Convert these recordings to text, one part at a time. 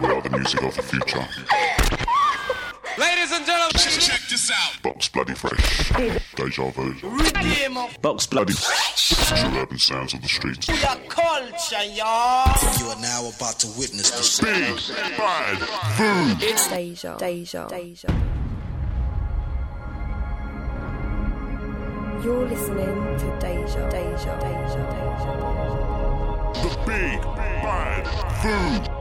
We are the music of the future. Ladies and gentlemen, check this out. Box Bloody Fresh. Deja Vu. Box Bloody Fresh. True urban sounds of the streets. culture, y'all. You are now about to witness the Big Bad Food. It's Deja. Deja. Deja. You're listening to Deja. Deja. Deja. Deja. The Big Bad Food.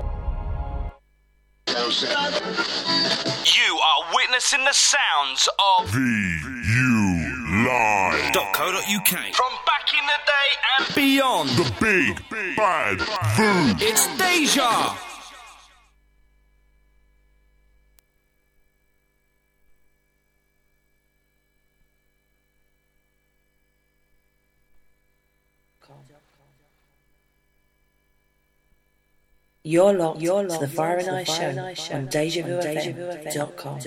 You are witnessing the sounds of VU Live. .co.uk from back in the day and beyond. The Big Bad Food. It's Deja. You're locked, You're locked to the Fire and Ice Show show on DejaVuFM.com.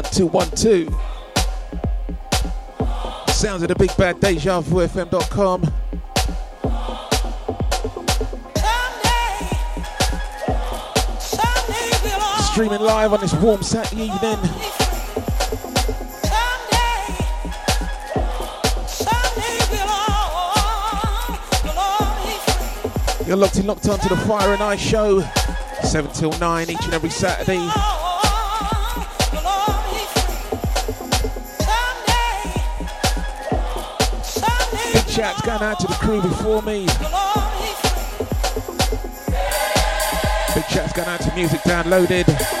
One two one two. Sounds of the big bad deja vu FM.com. Streaming live on this warm Saturday evening. You're locked in, locked on to the Fire and Ice Show, 7 till 9 each and every Saturday. Shouts going out to the crew before me. Big shouts going out to music downloaded.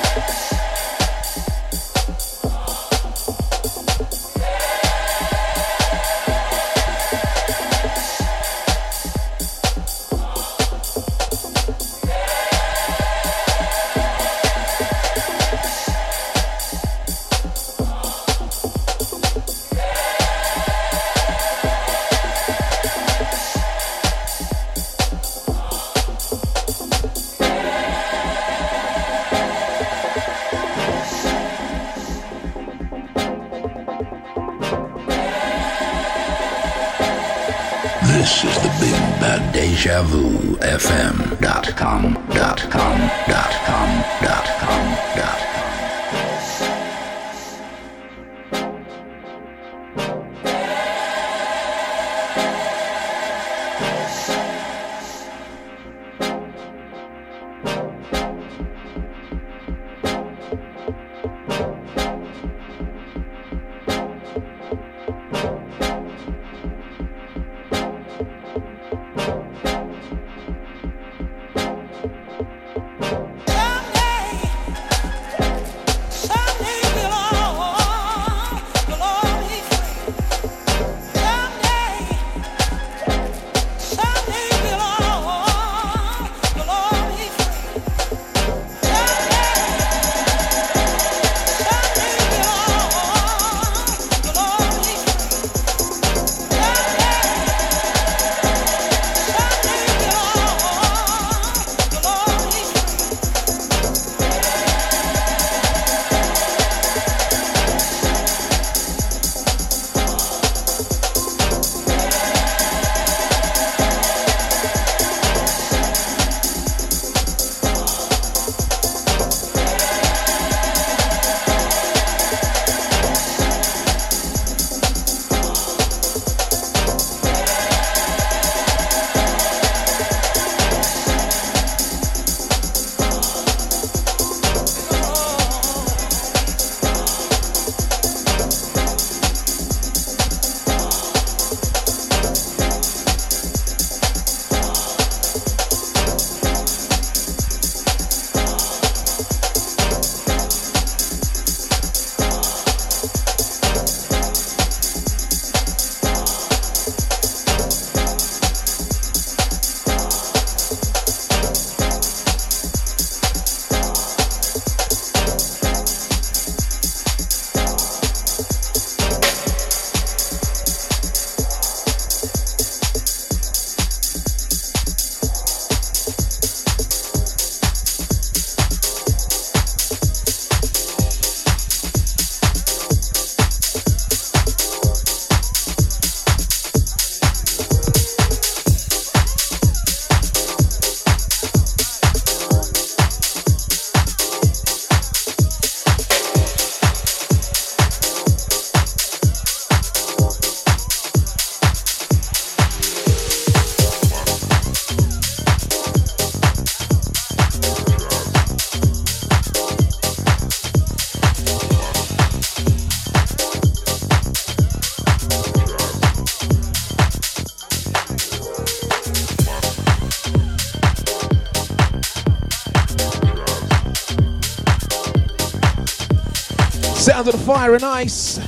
The fire and ice.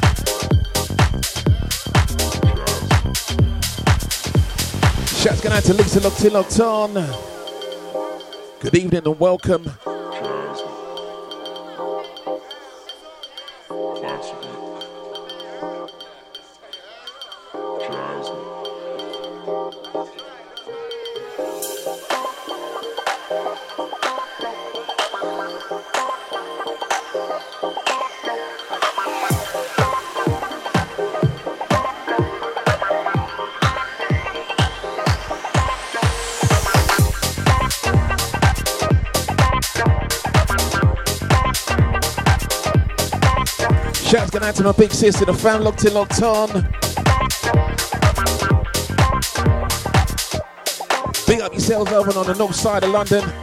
Shouts going out to Lisa Locked In Good evening and welcome. To my big sister, the fan locked in, locked on. Big up yourselves over on the north side of London.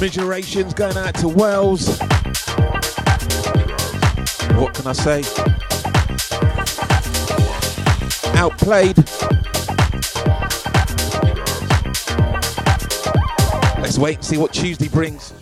Commiserations going out to Wales. What can I say? Outplayed. Let's wait and see what Tuesday brings.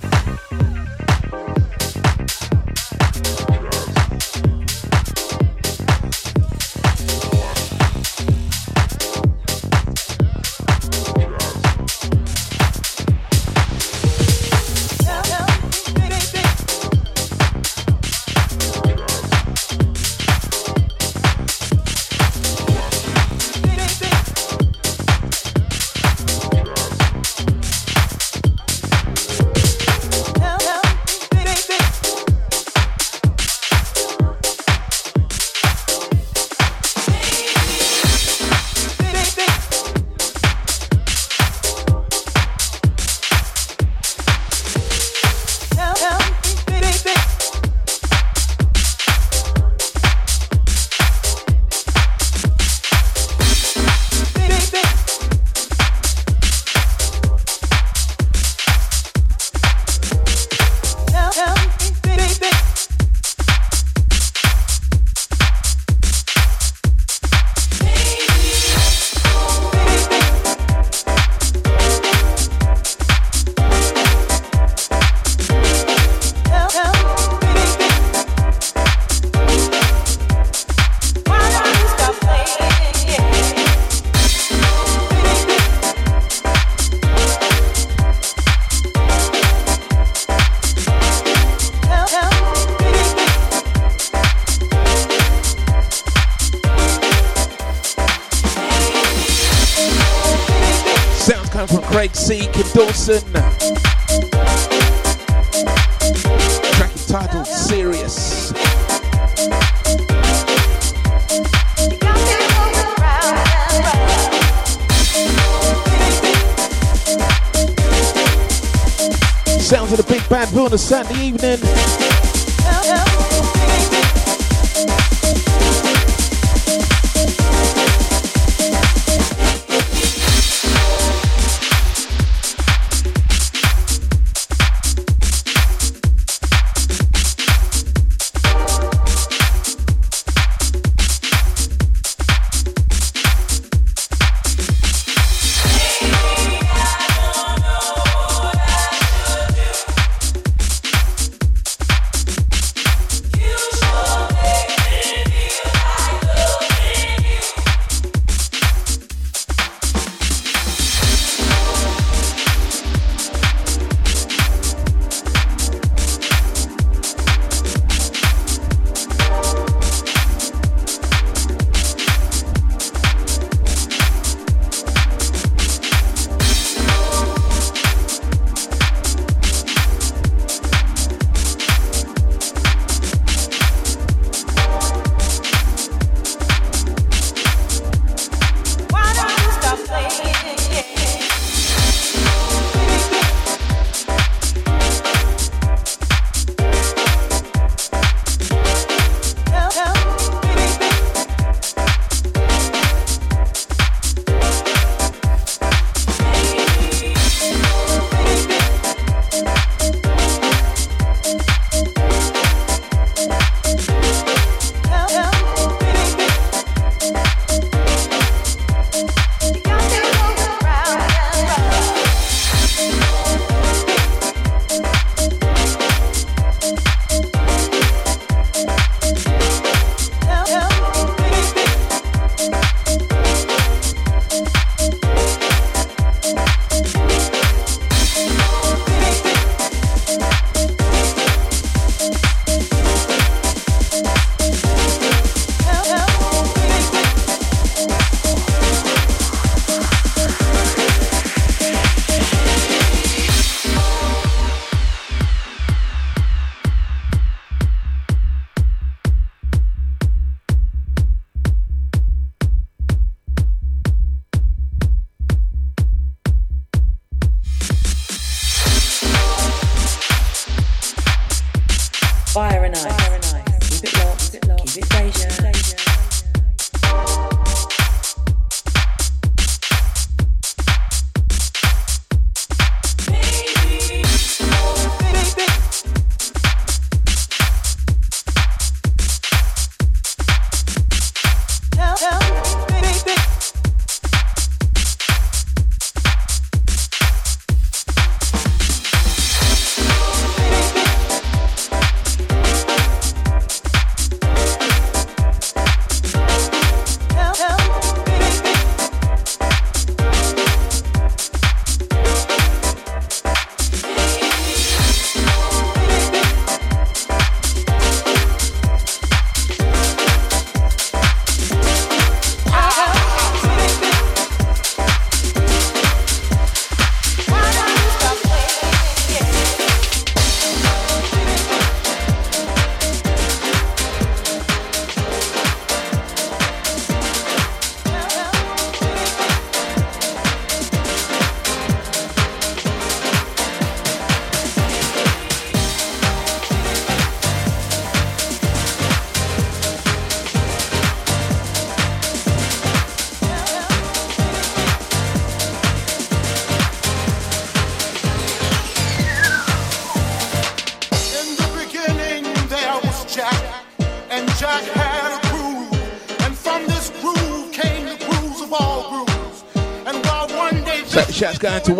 Johnson.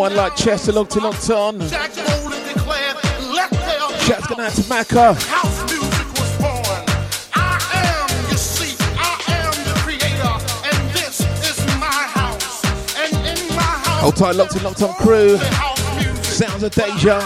Someone like Chester Longton Longton. Shouts gonna Macca. House music was born. I am, you see, I am the creator, and this is my house. And in my house, hold tight, crew. Sounds of danger.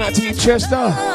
Out to you, Chester.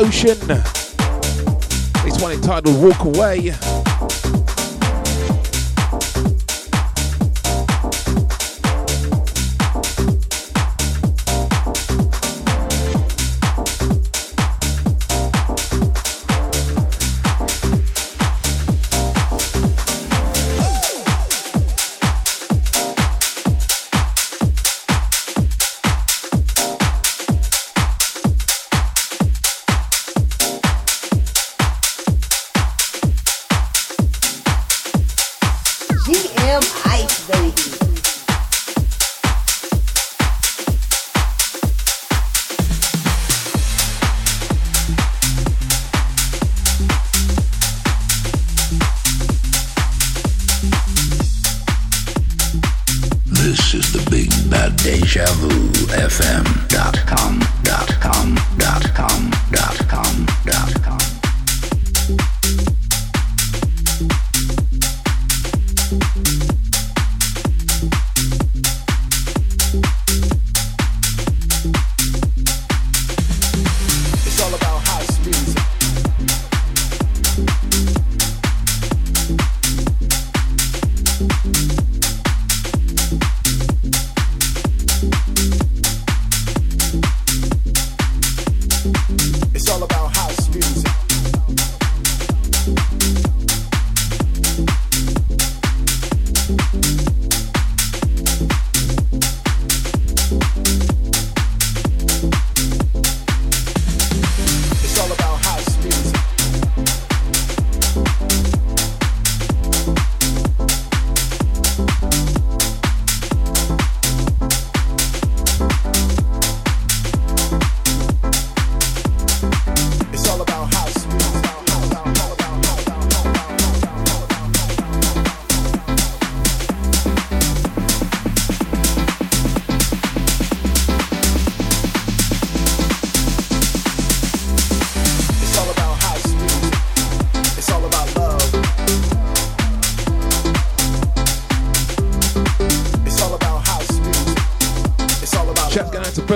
Ocean. This one entitled Walk Away.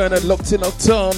Turner locked in locked on.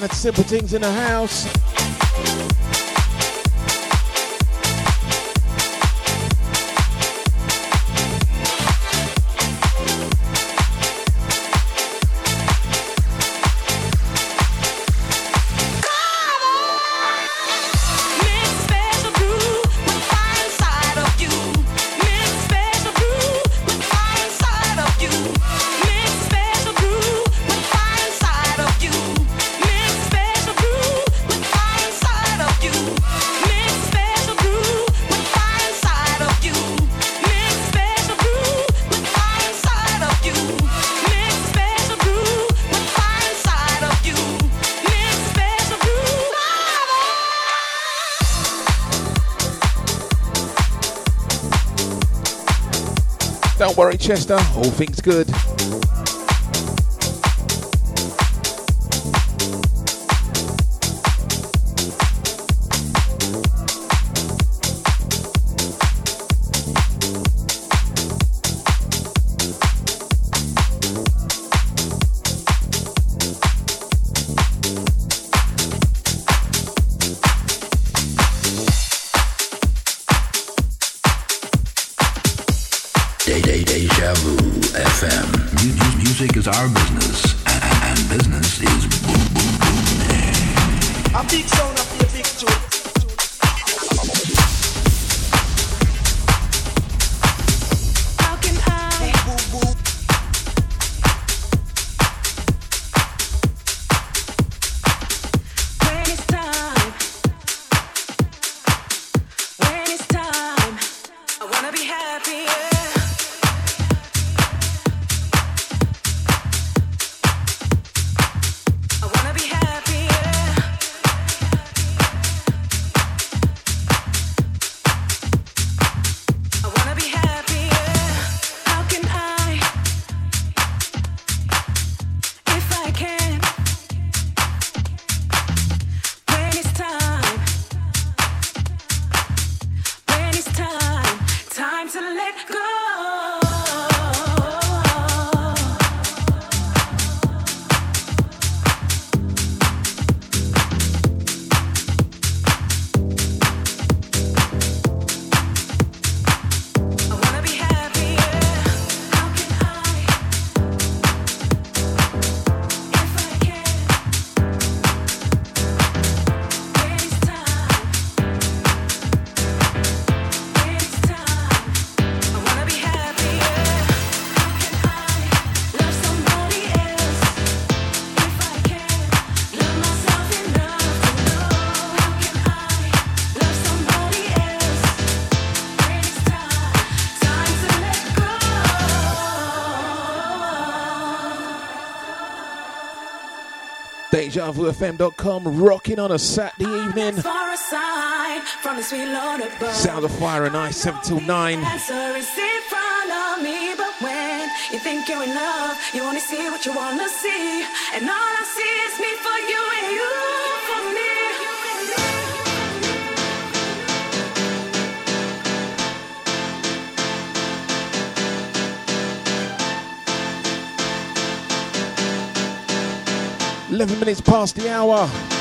down at Simple Things in the house. Chester, all things good. NavFM.com, rocking on a Saturday evening. Sound of Fire and Ice, 7 till 9. You think you're in love, you only see what you wanna see, and all I 11 minutes past the hour.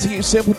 To you, simple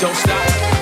Don't stop.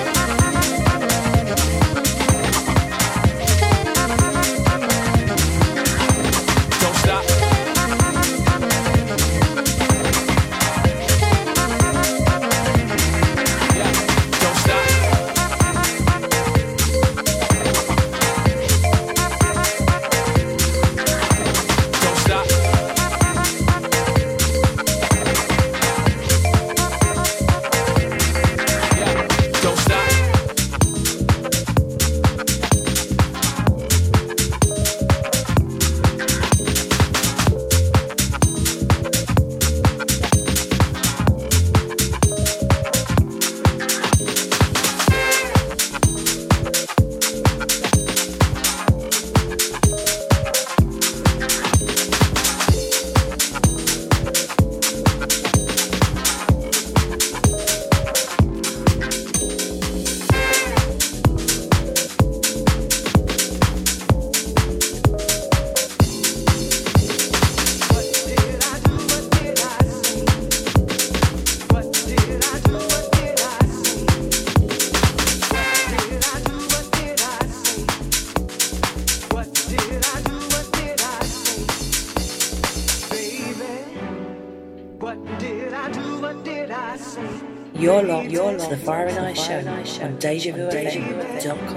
on vu.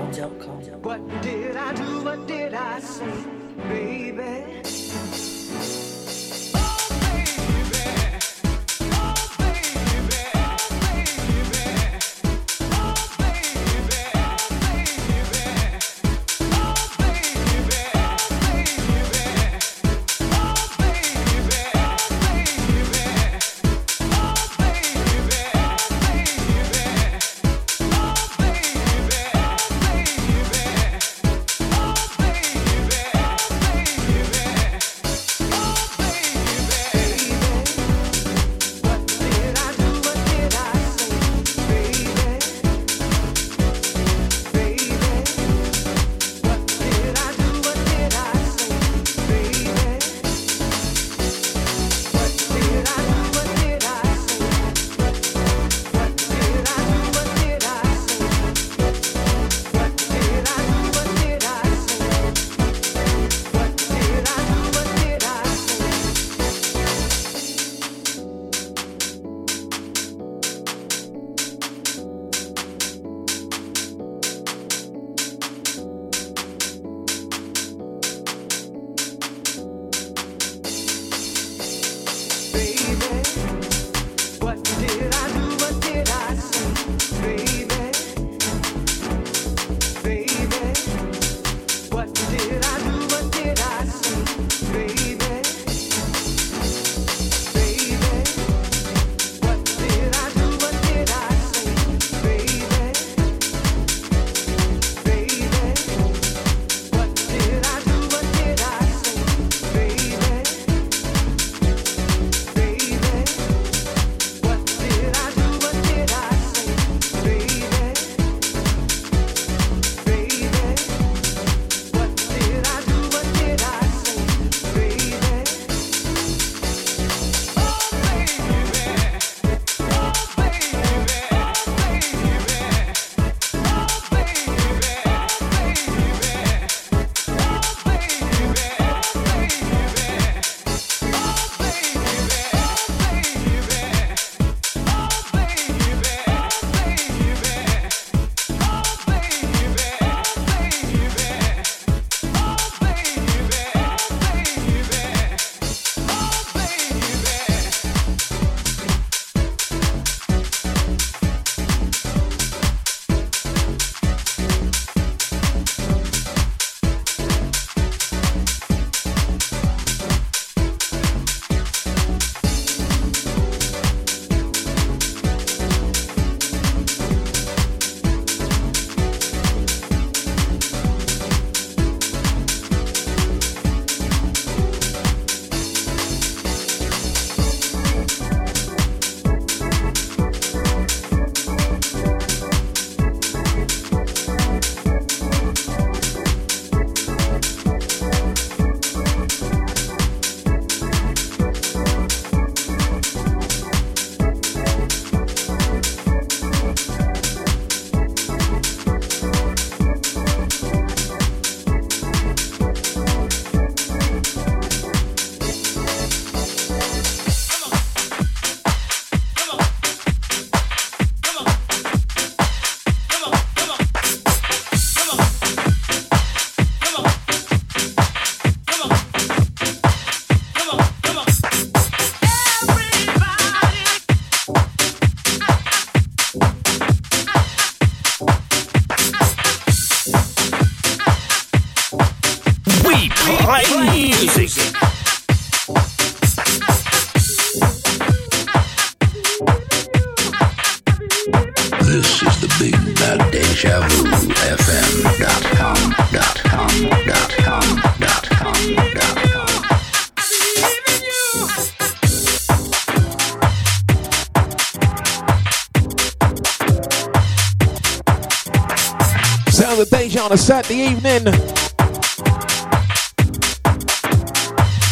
on a Saturday evening.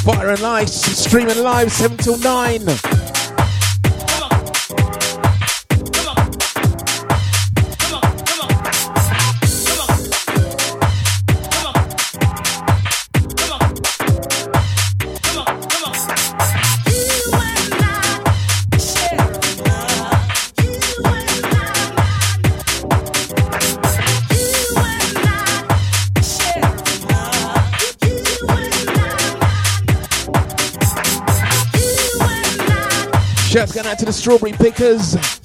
Fire and Ice, streaming live 7 till 9. Out to the strawberry pickers.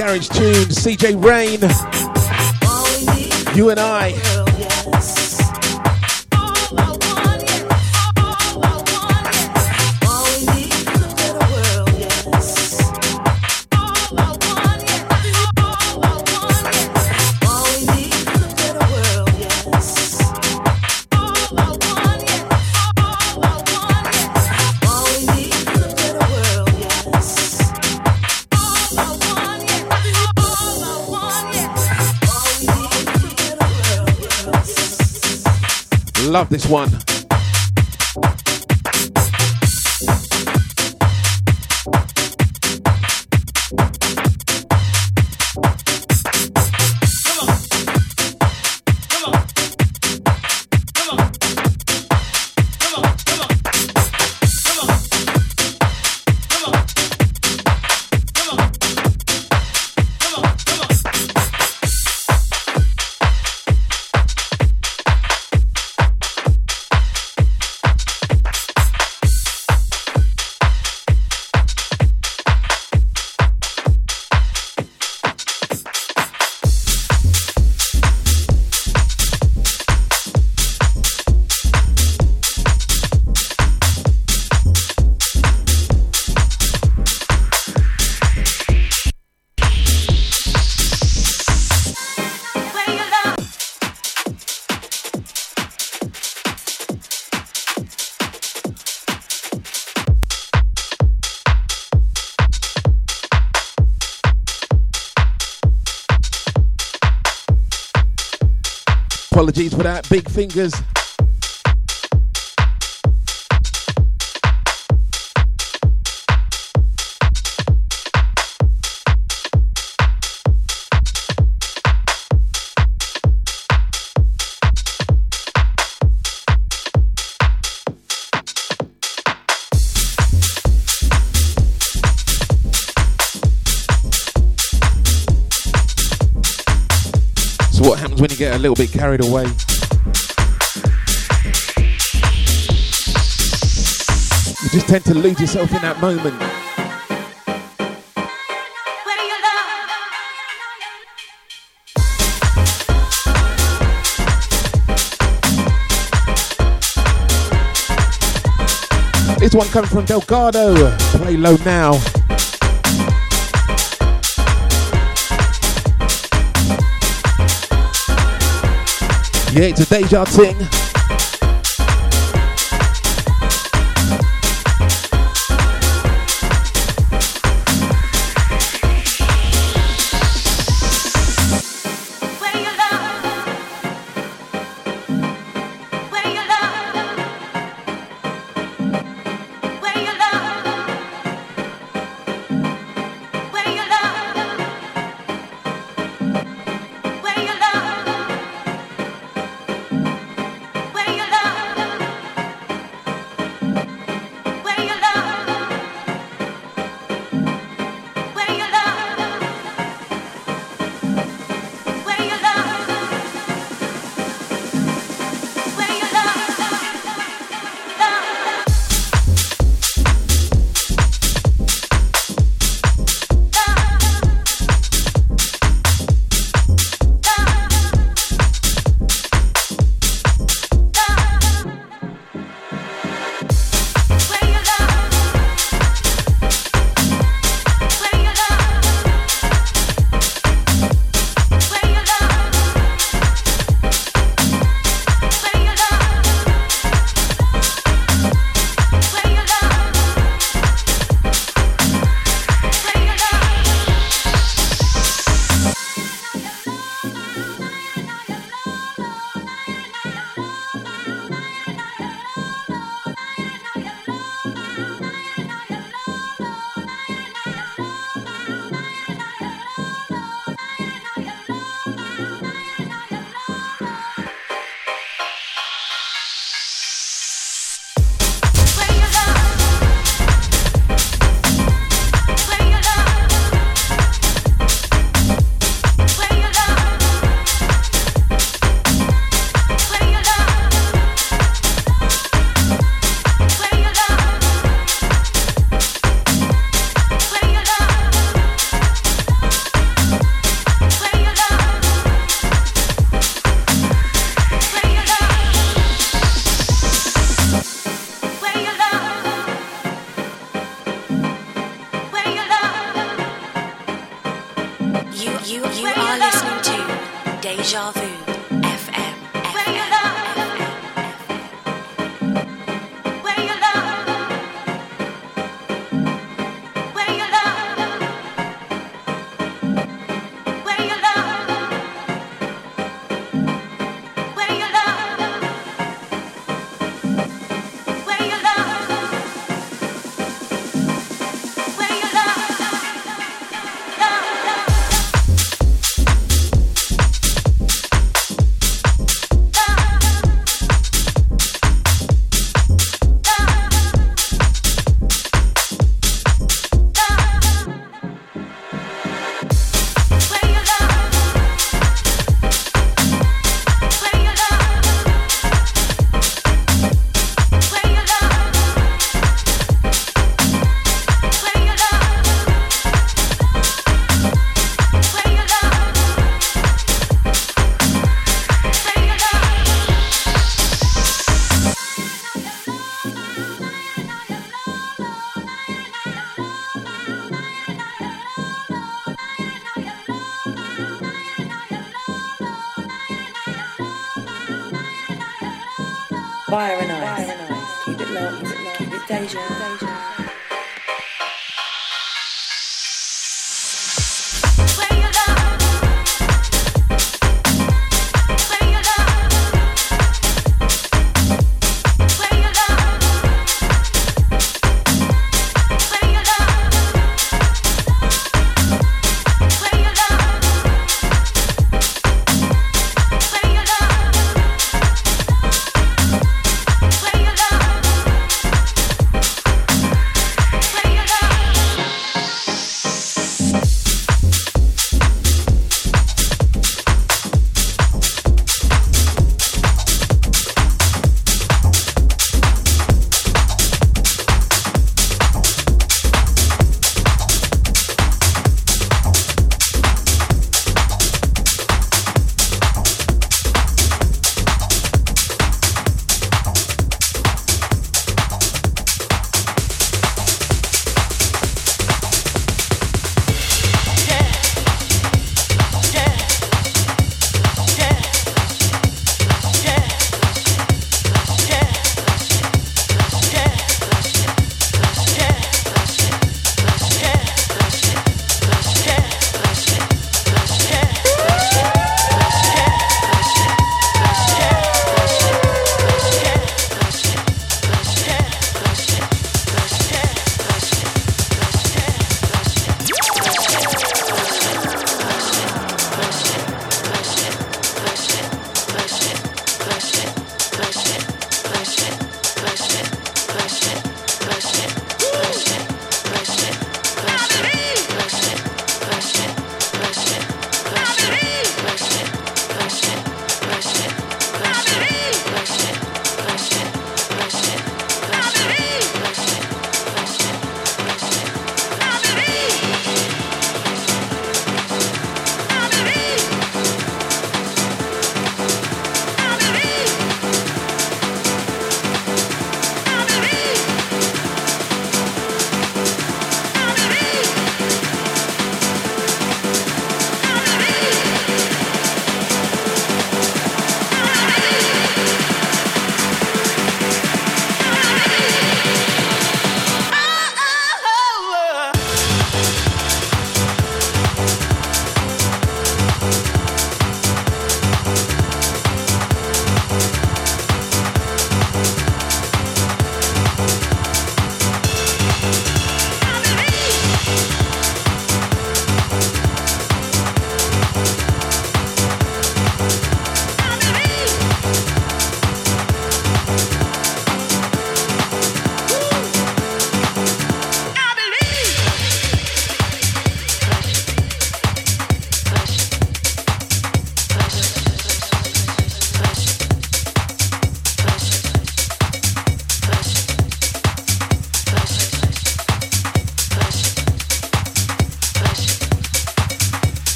Garage tunes, CJ Reign. You and I. Love this one. For that. Big fingers. So what happens when you get a little bit carried away? You just tend to lose yourself in that moment. This one coming from Delgado. Play low now. Yeah, it's a deja ting.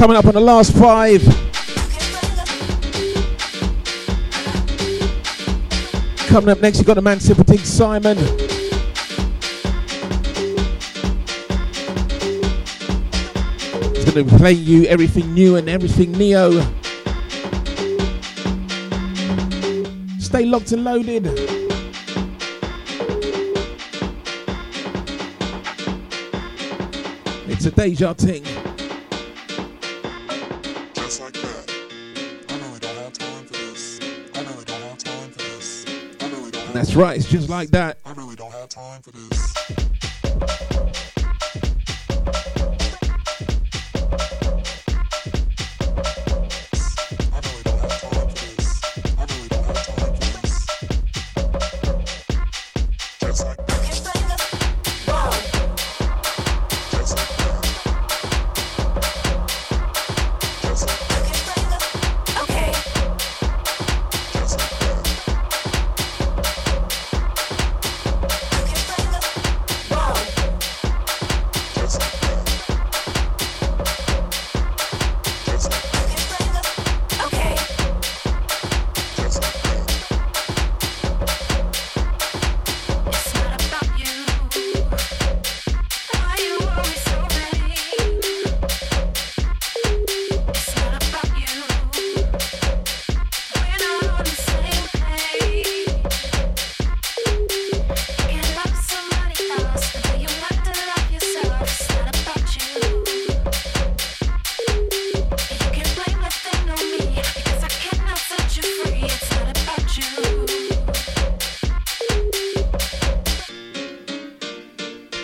Coming up on the last five. Coming up next, you've got the man Sympathy Simon. He's going to be playing you everything new and everything neo. Stay locked and loaded. It's a deja thing. That's right, it's just like that.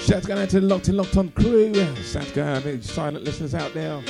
Shouts going out to the Locked and Locked On crew. Shouts going out to silent listeners out there.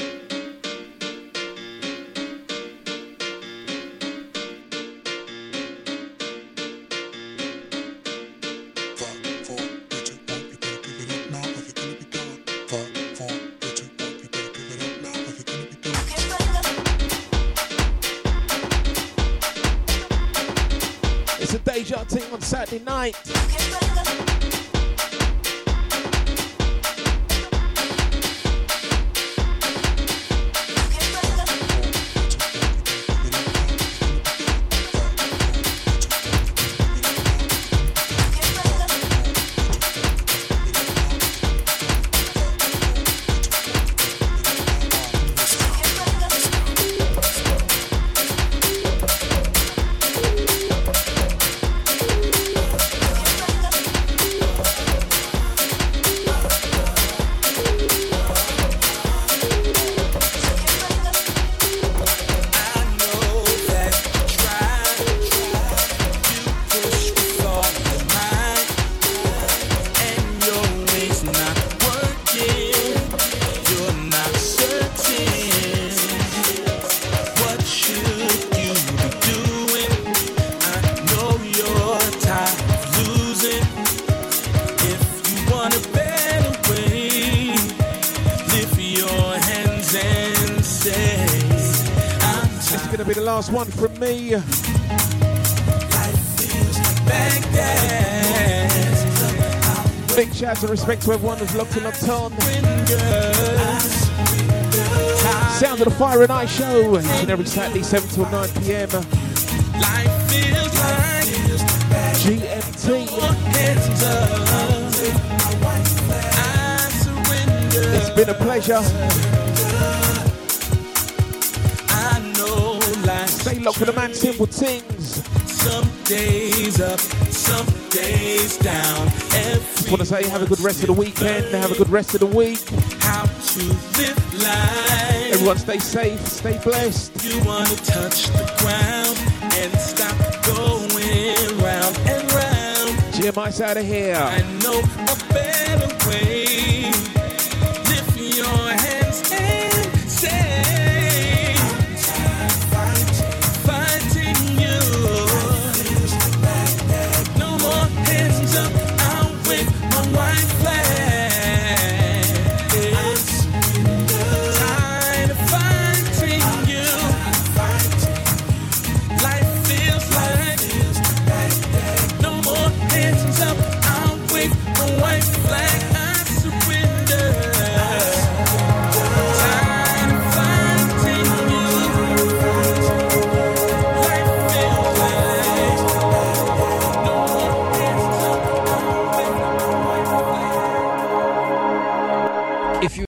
Respect to everyone who's locked locked on. Sound of the Fire and Ice Show, each and every Saturday, 7 till 9 pm. GMT. It's been a pleasure. Stay locked for the man, simple things. Some days up, some days down. Just want to say, have a good rest of the weekend. Have a good rest of the week. How to live life. Everyone, stay safe, stay blessed. You wanna touch the ground and stop going round and round. GMI's out of here. I know a better way.